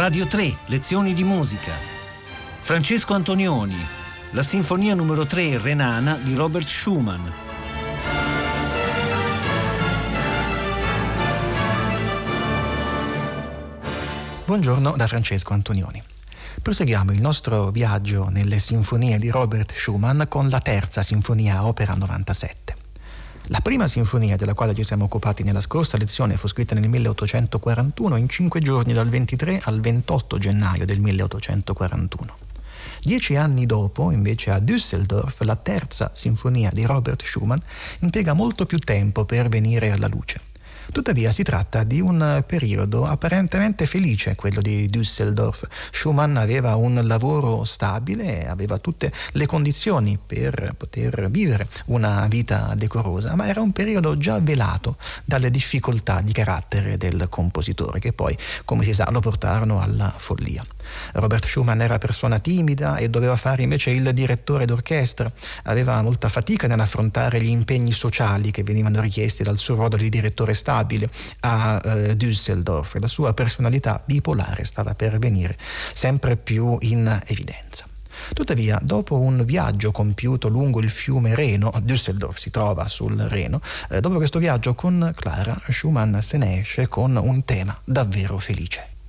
Radio 3, lezioni di musica. Francesco Antonioni, la sinfonia numero 3 Renana di Robert Schumann. Buongiorno da Francesco Antonioni. Proseguiamo il nostro viaggio nelle sinfonie di Robert Schumann con la terza sinfonia opera 97. La prima sinfonia della quale ci siamo occupati nella scorsa lezione fu scritta nel 1841 in cinque giorni dal 23 al 28 gennaio del 1841. Dieci anni dopo, invece, a Düsseldorf, la terza sinfonia di Robert Schumann impiega molto più tempo per venire alla luce. Tuttavia si tratta di un periodo apparentemente felice, quello di Düsseldorf. Schumann aveva un lavoro stabile, aveva tutte le condizioni per poter vivere una vita decorosa, ma era un periodo già velato dalle difficoltà di carattere del compositore, che poi, come si sa, lo portarono alla follia. Robert Schumann era persona timida e doveva fare invece il direttore d'orchestra, aveva molta fatica nell'affrontare gli impegni sociali che venivano richiesti dal suo ruolo di direttore stabile a eh, Düsseldorf e la sua personalità bipolare stava per venire sempre più in evidenza. Tuttavia, dopo un viaggio compiuto lungo il fiume Reno, Düsseldorf si trova sul Reno, eh, dopo questo viaggio con Clara, Schumann se ne esce con un tema davvero felice.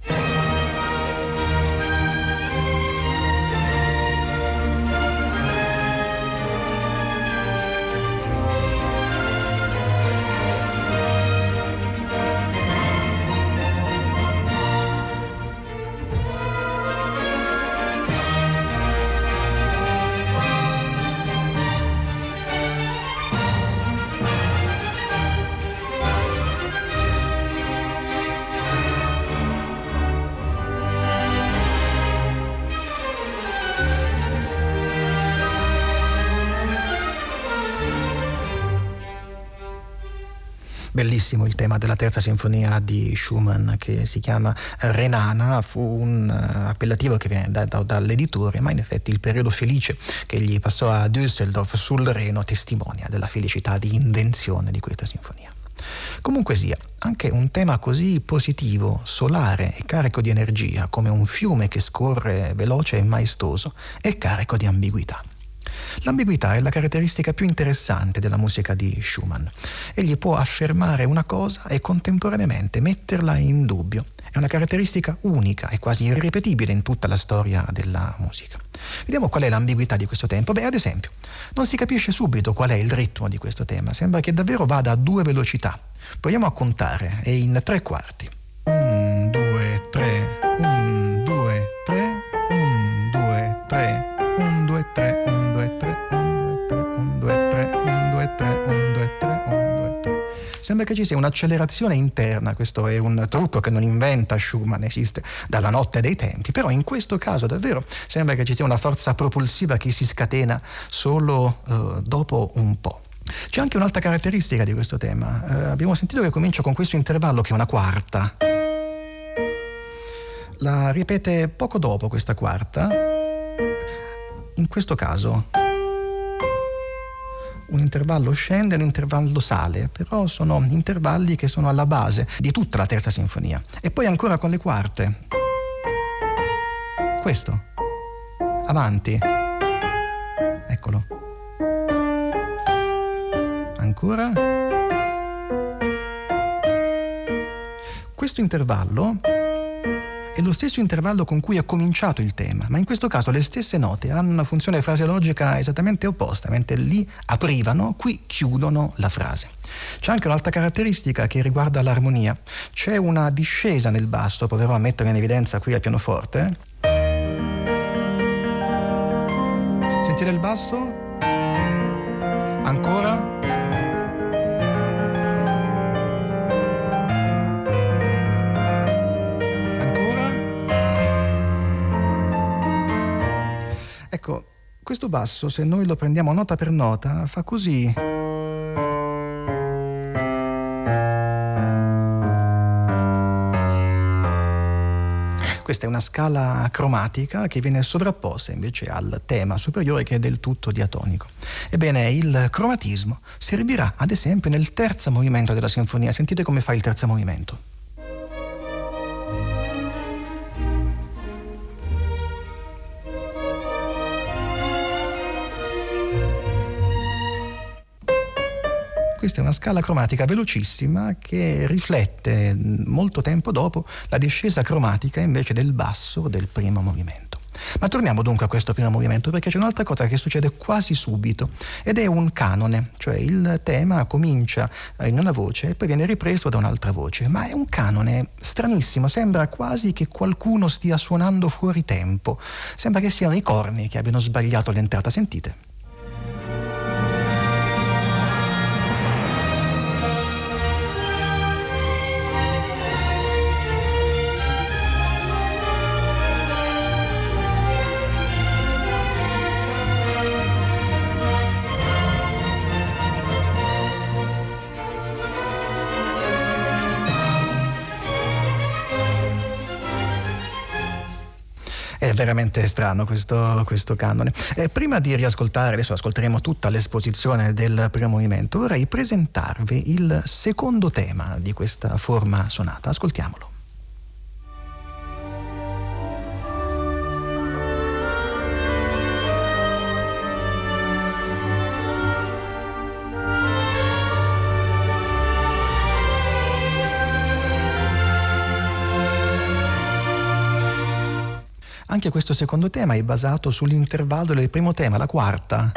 Bellissimo il tema della terza sinfonia di Schumann che si chiama Renana, fu un uh, appellativo che viene dato dall'editore, ma in effetti il periodo felice che gli passò a Düsseldorf sul Reno testimonia della felicità di invenzione di questa sinfonia. Comunque sia, anche un tema così positivo, solare e carico di energia come un fiume che scorre veloce e maestoso è carico di ambiguità. L'ambiguità è la caratteristica più interessante della musica di Schumann. Egli può affermare una cosa e contemporaneamente metterla in dubbio. È una caratteristica unica e quasi irripetibile in tutta la storia della musica. Vediamo qual è l'ambiguità di questo tempo. Beh, ad esempio, non si capisce subito qual è il ritmo di questo tema. Sembra che davvero vada a due velocità. Proviamo a contare, è in tre quarti. Sembra che ci sia un'accelerazione interna, questo è un trucco che non inventa Schumann, esiste dalla notte dei tempi, però in questo caso davvero sembra che ci sia una forza propulsiva che si scatena solo uh, dopo un po'. C'è anche un'altra caratteristica di questo tema. Uh, abbiamo sentito che comincia con questo intervallo che è una quarta. La ripete poco dopo questa quarta. In questo caso un intervallo scende e un intervallo sale, però sono intervalli che sono alla base di tutta la terza sinfonia. E poi ancora con le quarte. Questo. Avanti. Eccolo. Ancora. Questo intervallo è lo stesso intervallo con cui ha cominciato il tema, ma in questo caso le stesse note hanno una funzione fraseologica esattamente opposta, mentre lì aprivano, qui chiudono la frase. C'è anche un'altra caratteristica che riguarda l'armonia. C'è una discesa nel basso, proverò a mettere in evidenza qui al pianoforte. Sentire il basso? Ancora? Questo basso, se noi lo prendiamo nota per nota, fa così. Questa è una scala cromatica che viene sovrapposta invece al tema superiore che è del tutto diatonico. Ebbene, il cromatismo servirà ad esempio nel terzo movimento della sinfonia. Sentite come fa il terzo movimento. Questa è una scala cromatica velocissima che riflette molto tempo dopo la discesa cromatica invece del basso del primo movimento. Ma torniamo dunque a questo primo movimento perché c'è un'altra cosa che succede quasi subito ed è un canone, cioè il tema comincia in una voce e poi viene ripreso da un'altra voce, ma è un canone stranissimo, sembra quasi che qualcuno stia suonando fuori tempo, sembra che siano i corni che abbiano sbagliato l'entrata, sentite. Veramente strano questo, questo canone. Eh, prima di riascoltare, adesso ascolteremo tutta l'esposizione del primo movimento, vorrei presentarvi il secondo tema di questa forma sonata. Ascoltiamolo. Anche questo secondo tema è basato sull'intervallo del primo tema, la quarta.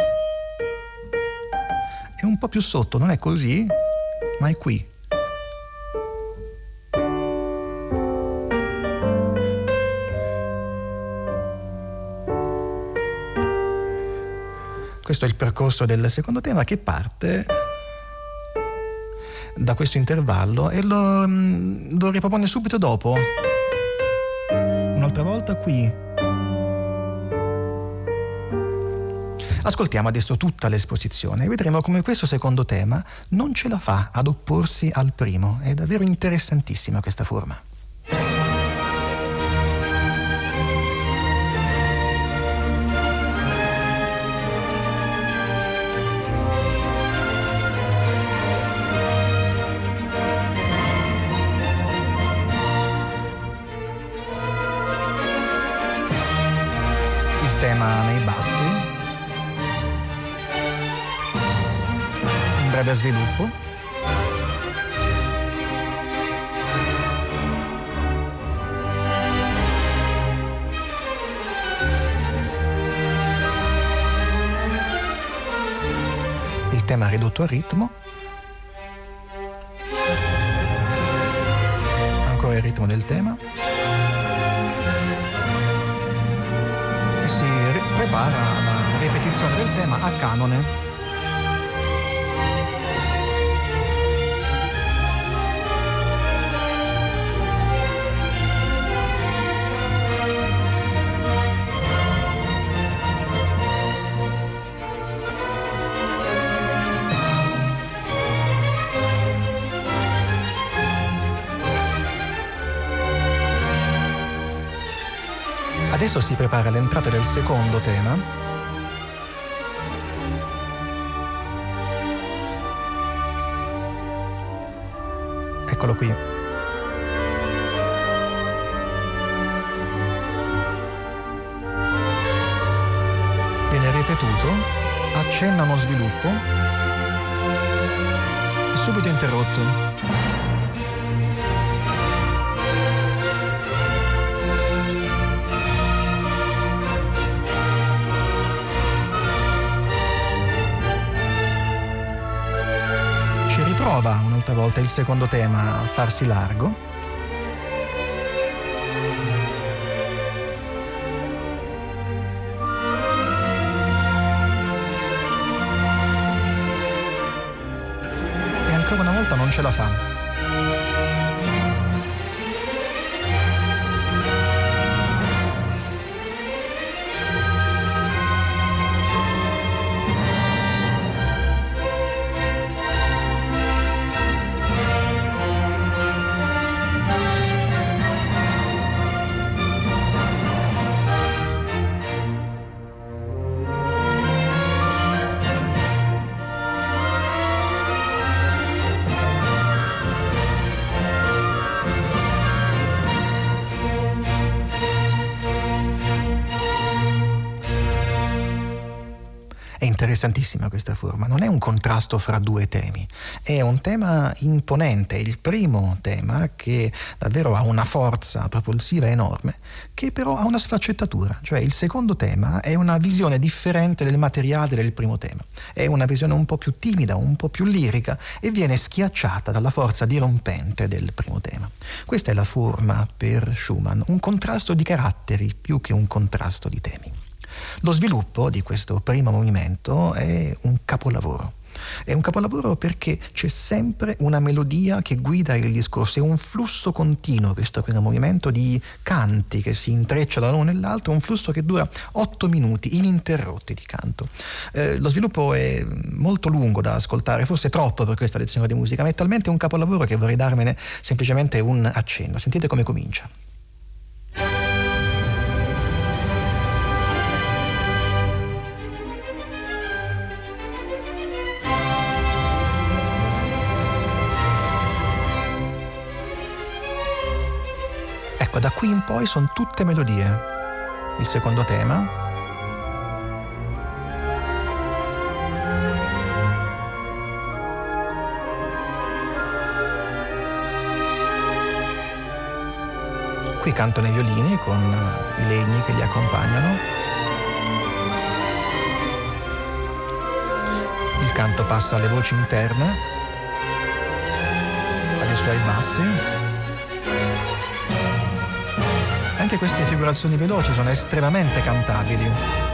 È un po' più sotto, non è così, ma è qui. Questo è il percorso del secondo tema che parte da questo intervallo e lo, mm, lo ripropone subito dopo. Un'altra volta qui. Ascoltiamo adesso tutta l'esposizione e vedremo come questo secondo tema non ce la fa ad opporsi al primo. È davvero interessantissima questa forma. Sviluppo. Il tema ridotto a ritmo. Ancora il ritmo del tema. E si prepara la ripetizione del tema a canone. Adesso si prepara l'entrata del secondo tema. Eccolo qui. Viene ripetuto, accenna uno sviluppo e subito interrotto. Prova un'altra volta il secondo tema farsi largo. E ancora una volta non ce la fa. Interessantissima questa forma, non è un contrasto fra due temi, è un tema imponente, il primo tema che davvero ha una forza propulsiva enorme, che però ha una sfaccettatura, cioè il secondo tema è una visione differente del materiale del primo tema, è una visione un po' più timida, un po' più lirica e viene schiacciata dalla forza dirompente del primo tema. Questa è la forma per Schumann, un contrasto di caratteri più che un contrasto di temi. Lo sviluppo di questo primo movimento è un capolavoro. È un capolavoro perché c'è sempre una melodia che guida il discorso, è un flusso continuo questo primo movimento di canti che si intrecciano l'uno nell'altro, un flusso che dura otto minuti ininterrotti di canto. Eh, lo sviluppo è molto lungo da ascoltare, forse troppo per questa lezione di musica, ma è talmente un capolavoro che vorrei darmene semplicemente un accenno. Sentite come comincia. Ecco, da qui in poi sono tutte melodie. Il secondo tema. Qui cantano i violini con i legni che li accompagnano. Il canto passa alle voci interne, adesso ai bassi. Queste figurazioni veloci sono estremamente cantabili.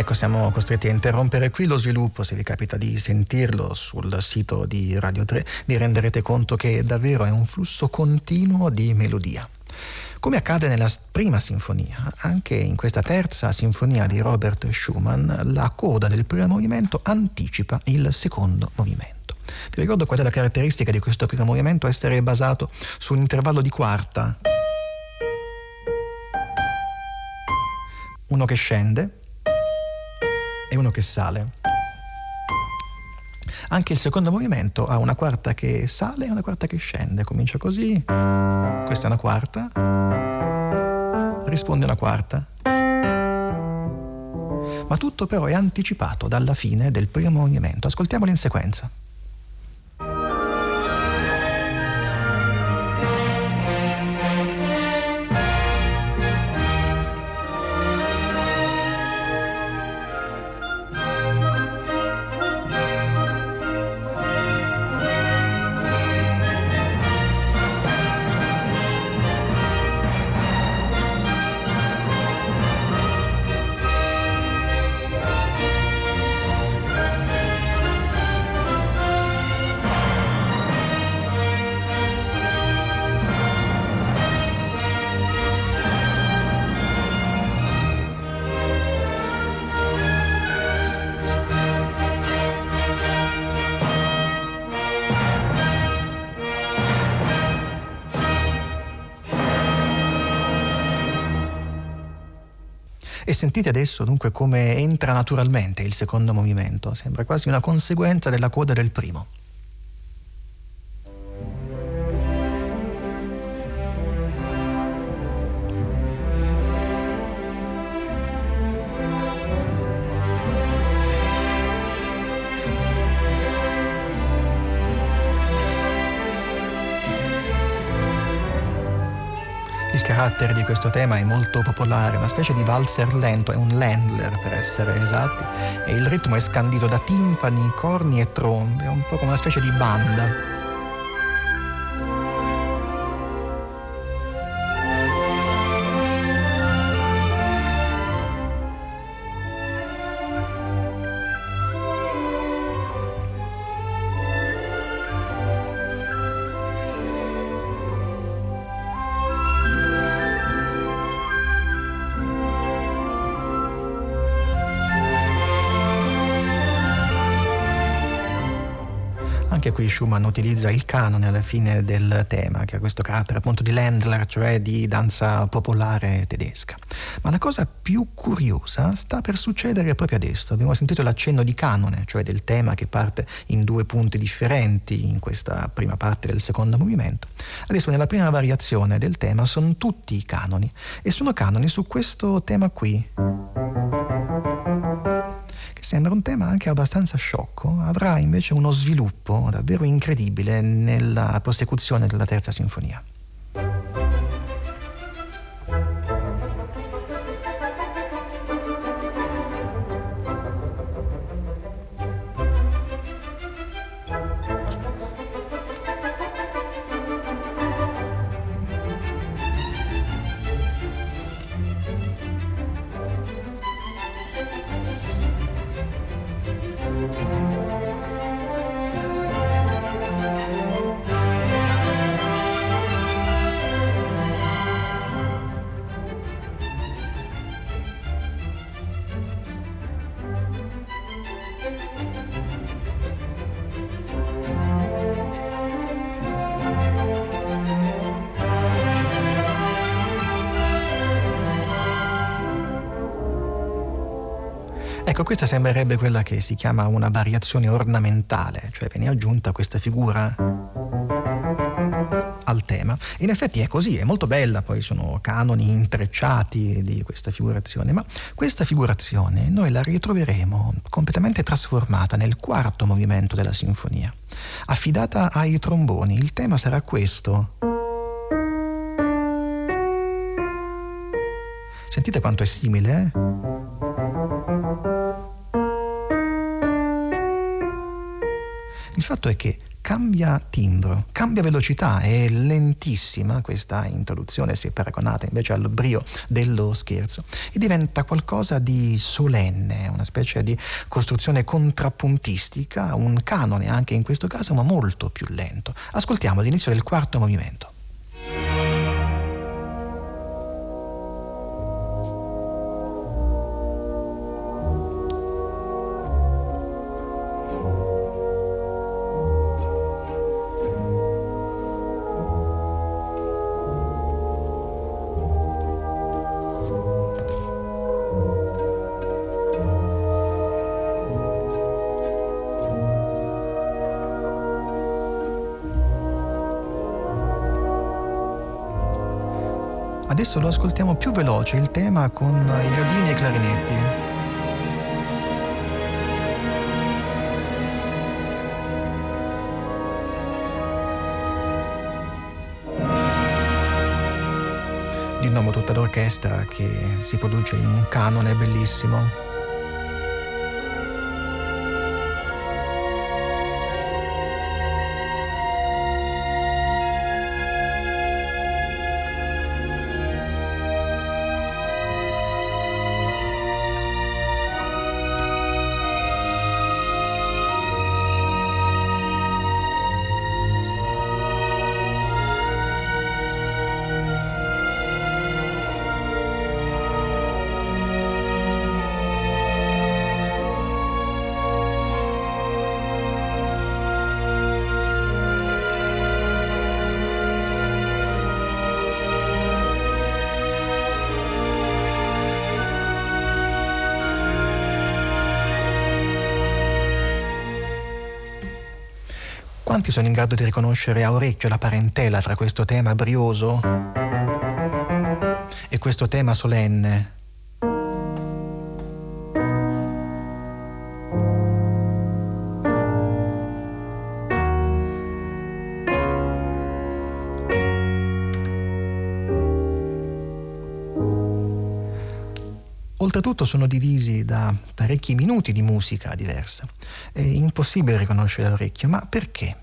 Ecco, siamo costretti a interrompere qui lo sviluppo, se vi capita di sentirlo sul sito di Radio 3, vi renderete conto che davvero è un flusso continuo di melodia. Come accade nella prima sinfonia, anche in questa terza sinfonia di Robert Schumann, la coda del primo movimento anticipa il secondo movimento. Vi ricordo qual è la caratteristica di questo primo movimento? Essere basato su un intervallo di quarta. Uno che scende, e uno che sale. Anche il secondo movimento ha una quarta che sale e una quarta che scende. Comincia così, questa è una quarta, risponde una quarta. Ma tutto però è anticipato dalla fine del primo movimento. Ascoltiamolo in sequenza. E sentite adesso dunque come entra naturalmente il secondo movimento, sembra quasi una conseguenza della coda del primo. Carattere di questo tema è molto popolare, una specie di valzer lento, è un Ländler per essere esatti, e il ritmo è scandito da timpani, corni e trombe, è un po' come una specie di banda. Anche qui Schumann utilizza il canone alla fine del tema, che ha questo carattere appunto di Ländler, cioè di danza popolare tedesca. Ma la cosa più curiosa sta per succedere proprio adesso. Abbiamo sentito l'accenno di canone, cioè del tema che parte in due punti differenti in questa prima parte del secondo movimento. Adesso nella prima variazione del tema sono tutti i canoni e sono canoni su questo tema qui che sembra un tema anche abbastanza sciocco, avrà invece uno sviluppo davvero incredibile nella prosecuzione della terza sinfonia. Ecco, questa sembrerebbe quella che si chiama una variazione ornamentale, cioè viene aggiunta questa figura al tema. In effetti è così, è molto bella, poi sono canoni intrecciati di questa figurazione, ma questa figurazione noi la ritroveremo completamente trasformata nel quarto movimento della sinfonia. Affidata ai tromboni, il tema sarà questo. Sentite quanto è simile, eh? Il fatto è che cambia timbro, cambia velocità, è lentissima questa introduzione se paragonata invece al brio dello scherzo e diventa qualcosa di solenne, una specie di costruzione contrappuntistica, un canone anche in questo caso ma molto più lento. Ascoltiamo l'inizio del quarto movimento. Adesso lo ascoltiamo più veloce, il tema con i violini e i clarinetti. Di nuovo tutta l'orchestra che si produce in un canone bellissimo. Quanti sono in grado di riconoscere a orecchio la parentela fra questo tema brioso e questo tema solenne? Oltretutto sono divisi da parecchi minuti di musica diversa. È impossibile riconoscere l'orecchio, ma perché?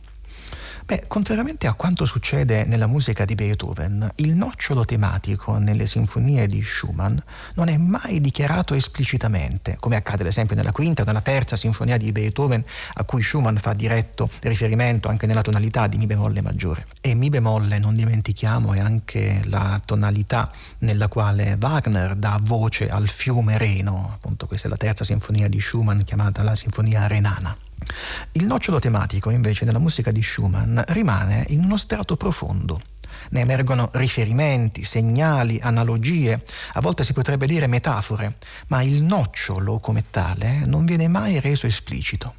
Beh, contrariamente a quanto succede nella musica di Beethoven, il nocciolo tematico nelle sinfonie di Schumann non è mai dichiarato esplicitamente, come accade ad esempio nella quinta o nella terza sinfonia di Beethoven, a cui Schumann fa diretto riferimento anche nella tonalità di Mi bemolle maggiore. E Mi bemolle, non dimentichiamo, è anche la tonalità nella quale Wagner dà voce al fiume Reno, appunto questa è la terza sinfonia di Schumann chiamata la Sinfonia Renana. Il nocciolo tematico, invece, nella musica di Schumann rimane in uno strato profondo. Ne emergono riferimenti, segnali, analogie, a volte si potrebbe dire metafore, ma il nocciolo come tale non viene mai reso esplicito.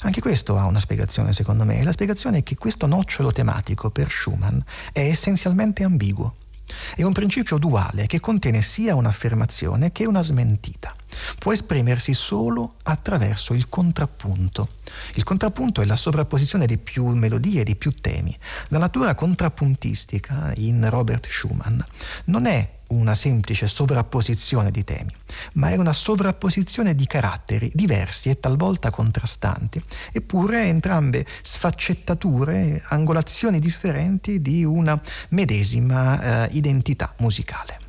Anche questo ha una spiegazione secondo me, la spiegazione è che questo nocciolo tematico per Schumann è essenzialmente ambiguo. È un principio duale che contiene sia un'affermazione che una smentita. Può esprimersi solo attraverso il contrappunto. Il contrappunto è la sovrapposizione di più melodie, di più temi. La natura contrappuntistica in Robert Schumann non è una semplice sovrapposizione di temi, ma è una sovrapposizione di caratteri diversi e talvolta contrastanti, eppure entrambe sfaccettature, angolazioni differenti di una medesima eh, identità musicale.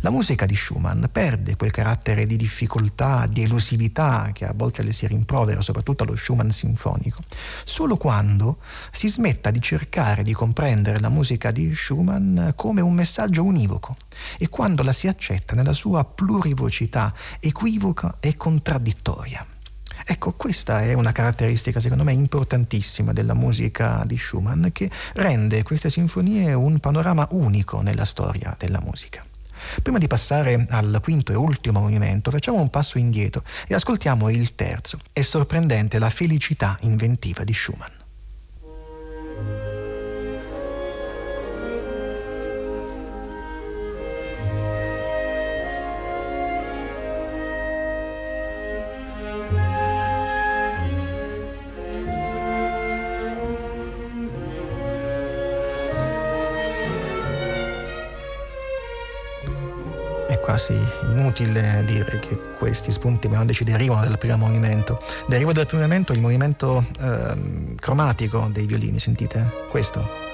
La musica di Schumann perde quel carattere di difficoltà, di elusività che a volte le si rimprovera, soprattutto allo Schumann sinfonico, solo quando si smetta di cercare di comprendere la musica di Schumann come un messaggio univoco e quando la si accetta nella sua plurivocità equivoca e contraddittoria. Ecco, questa è una caratteristica secondo me importantissima della musica di Schumann che rende queste sinfonie un panorama unico nella storia della musica. Prima di passare al quinto e ultimo movimento, facciamo un passo indietro e ascoltiamo il terzo. È sorprendente la felicità inventiva di Schumann. Quasi inutile dire che questi spunti melodici derivano dal primo movimento. Deriva dal primo movimento il movimento eh, cromatico dei violini, sentite? Questo.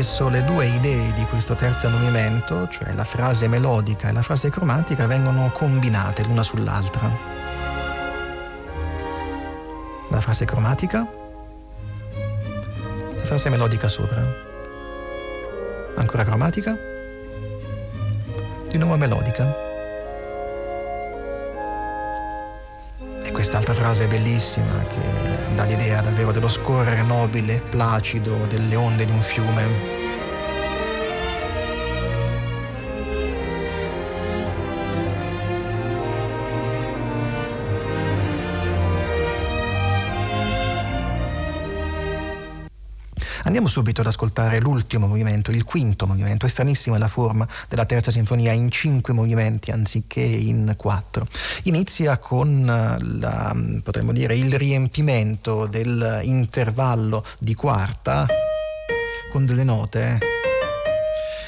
Adesso le due idee di questo terzo movimento, cioè la frase melodica e la frase cromatica, vengono combinate l'una sull'altra. La frase cromatica, la frase melodica sopra. Ancora cromatica, di nuovo melodica. Quest'altra frase bellissima che dà l'idea davvero dello scorrere nobile e placido delle onde di un fiume. Andiamo subito ad ascoltare l'ultimo movimento, il quinto movimento. È stranissima la forma della terza sinfonia in cinque movimenti anziché in quattro. Inizia con la, potremmo dire, il riempimento dell'intervallo di quarta con delle note.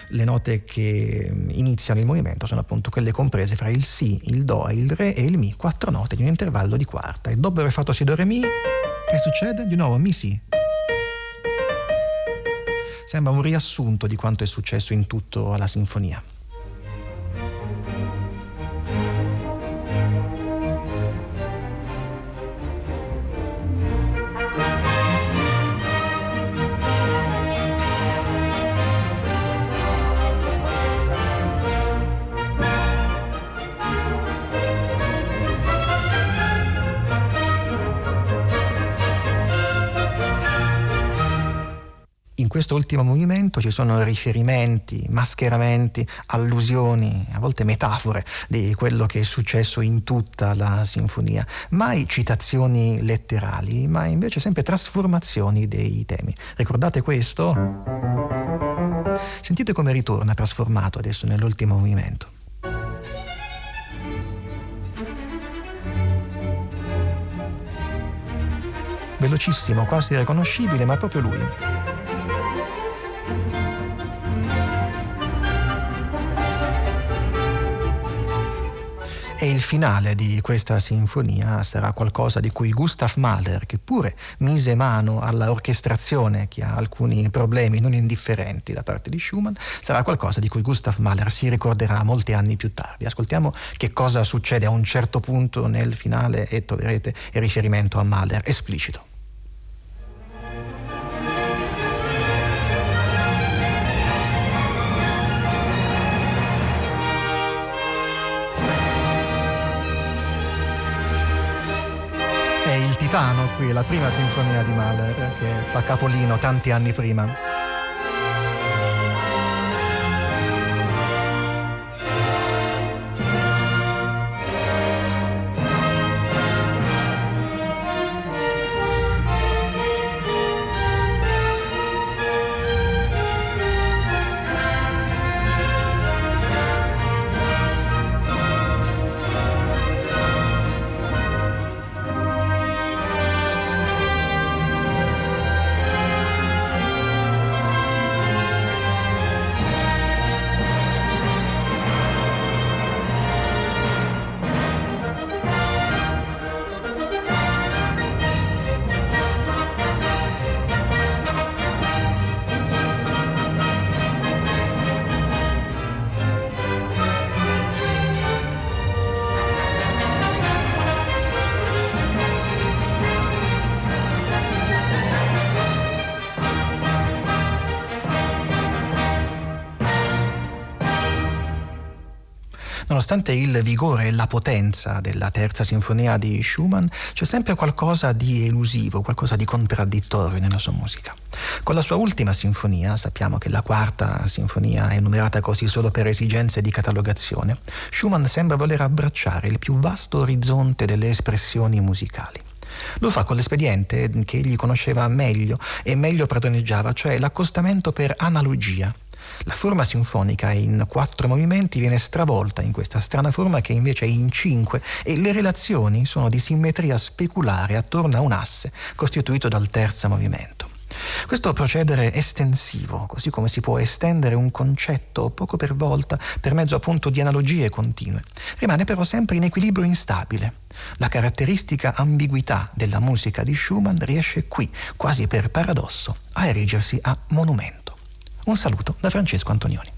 Le note che iniziano il movimento sono appunto quelle comprese fra il Si, il Do, il Re e il Mi, quattro note di un intervallo di quarta. E dopo aver fatto Si, Do, Re, Mi, che succede? Di nuovo Mi, Si, sembra un riassunto di quanto è successo in tutto la sinfonia. Questo ultimo movimento ci sono riferimenti, mascheramenti, allusioni, a volte metafore di quello che è successo in tutta la sinfonia. Mai citazioni letterali, ma invece sempre trasformazioni dei temi. Ricordate questo? Sentite come ritorna trasformato adesso nell'ultimo movimento. velocissimo, quasi riconoscibile, ma proprio lui. E il finale di questa sinfonia sarà qualcosa di cui Gustav Mahler, che pure mise mano alla orchestrazione che ha alcuni problemi non indifferenti da parte di Schumann, sarà qualcosa di cui Gustav Mahler si ricorderà molti anni più tardi. Ascoltiamo che cosa succede a un certo punto nel finale e troverete il riferimento a Mahler esplicito. Titano qui, la prima sinfonia di Mahler che fa capolino tanti anni prima. Nonostante il vigore e la potenza della terza sinfonia di Schumann, c'è sempre qualcosa di elusivo, qualcosa di contraddittorio nella sua musica. Con la sua ultima sinfonia, sappiamo che la quarta sinfonia è numerata così solo per esigenze di catalogazione, Schumann sembra voler abbracciare il più vasto orizzonte delle espressioni musicali. Lo fa con l'espediente che egli conosceva meglio e meglio padroneggiava, cioè l'accostamento per analogia, la forma sinfonica in quattro movimenti viene stravolta in questa strana forma che invece è in cinque e le relazioni sono di simmetria speculare attorno a un asse costituito dal terzo movimento. Questo procedere estensivo, così come si può estendere un concetto poco per volta per mezzo appunto di analogie continue, rimane però sempre in equilibrio instabile. La caratteristica ambiguità della musica di Schumann riesce qui, quasi per paradosso, a erigersi a monumento. Un saluto da Francesco Antonioni.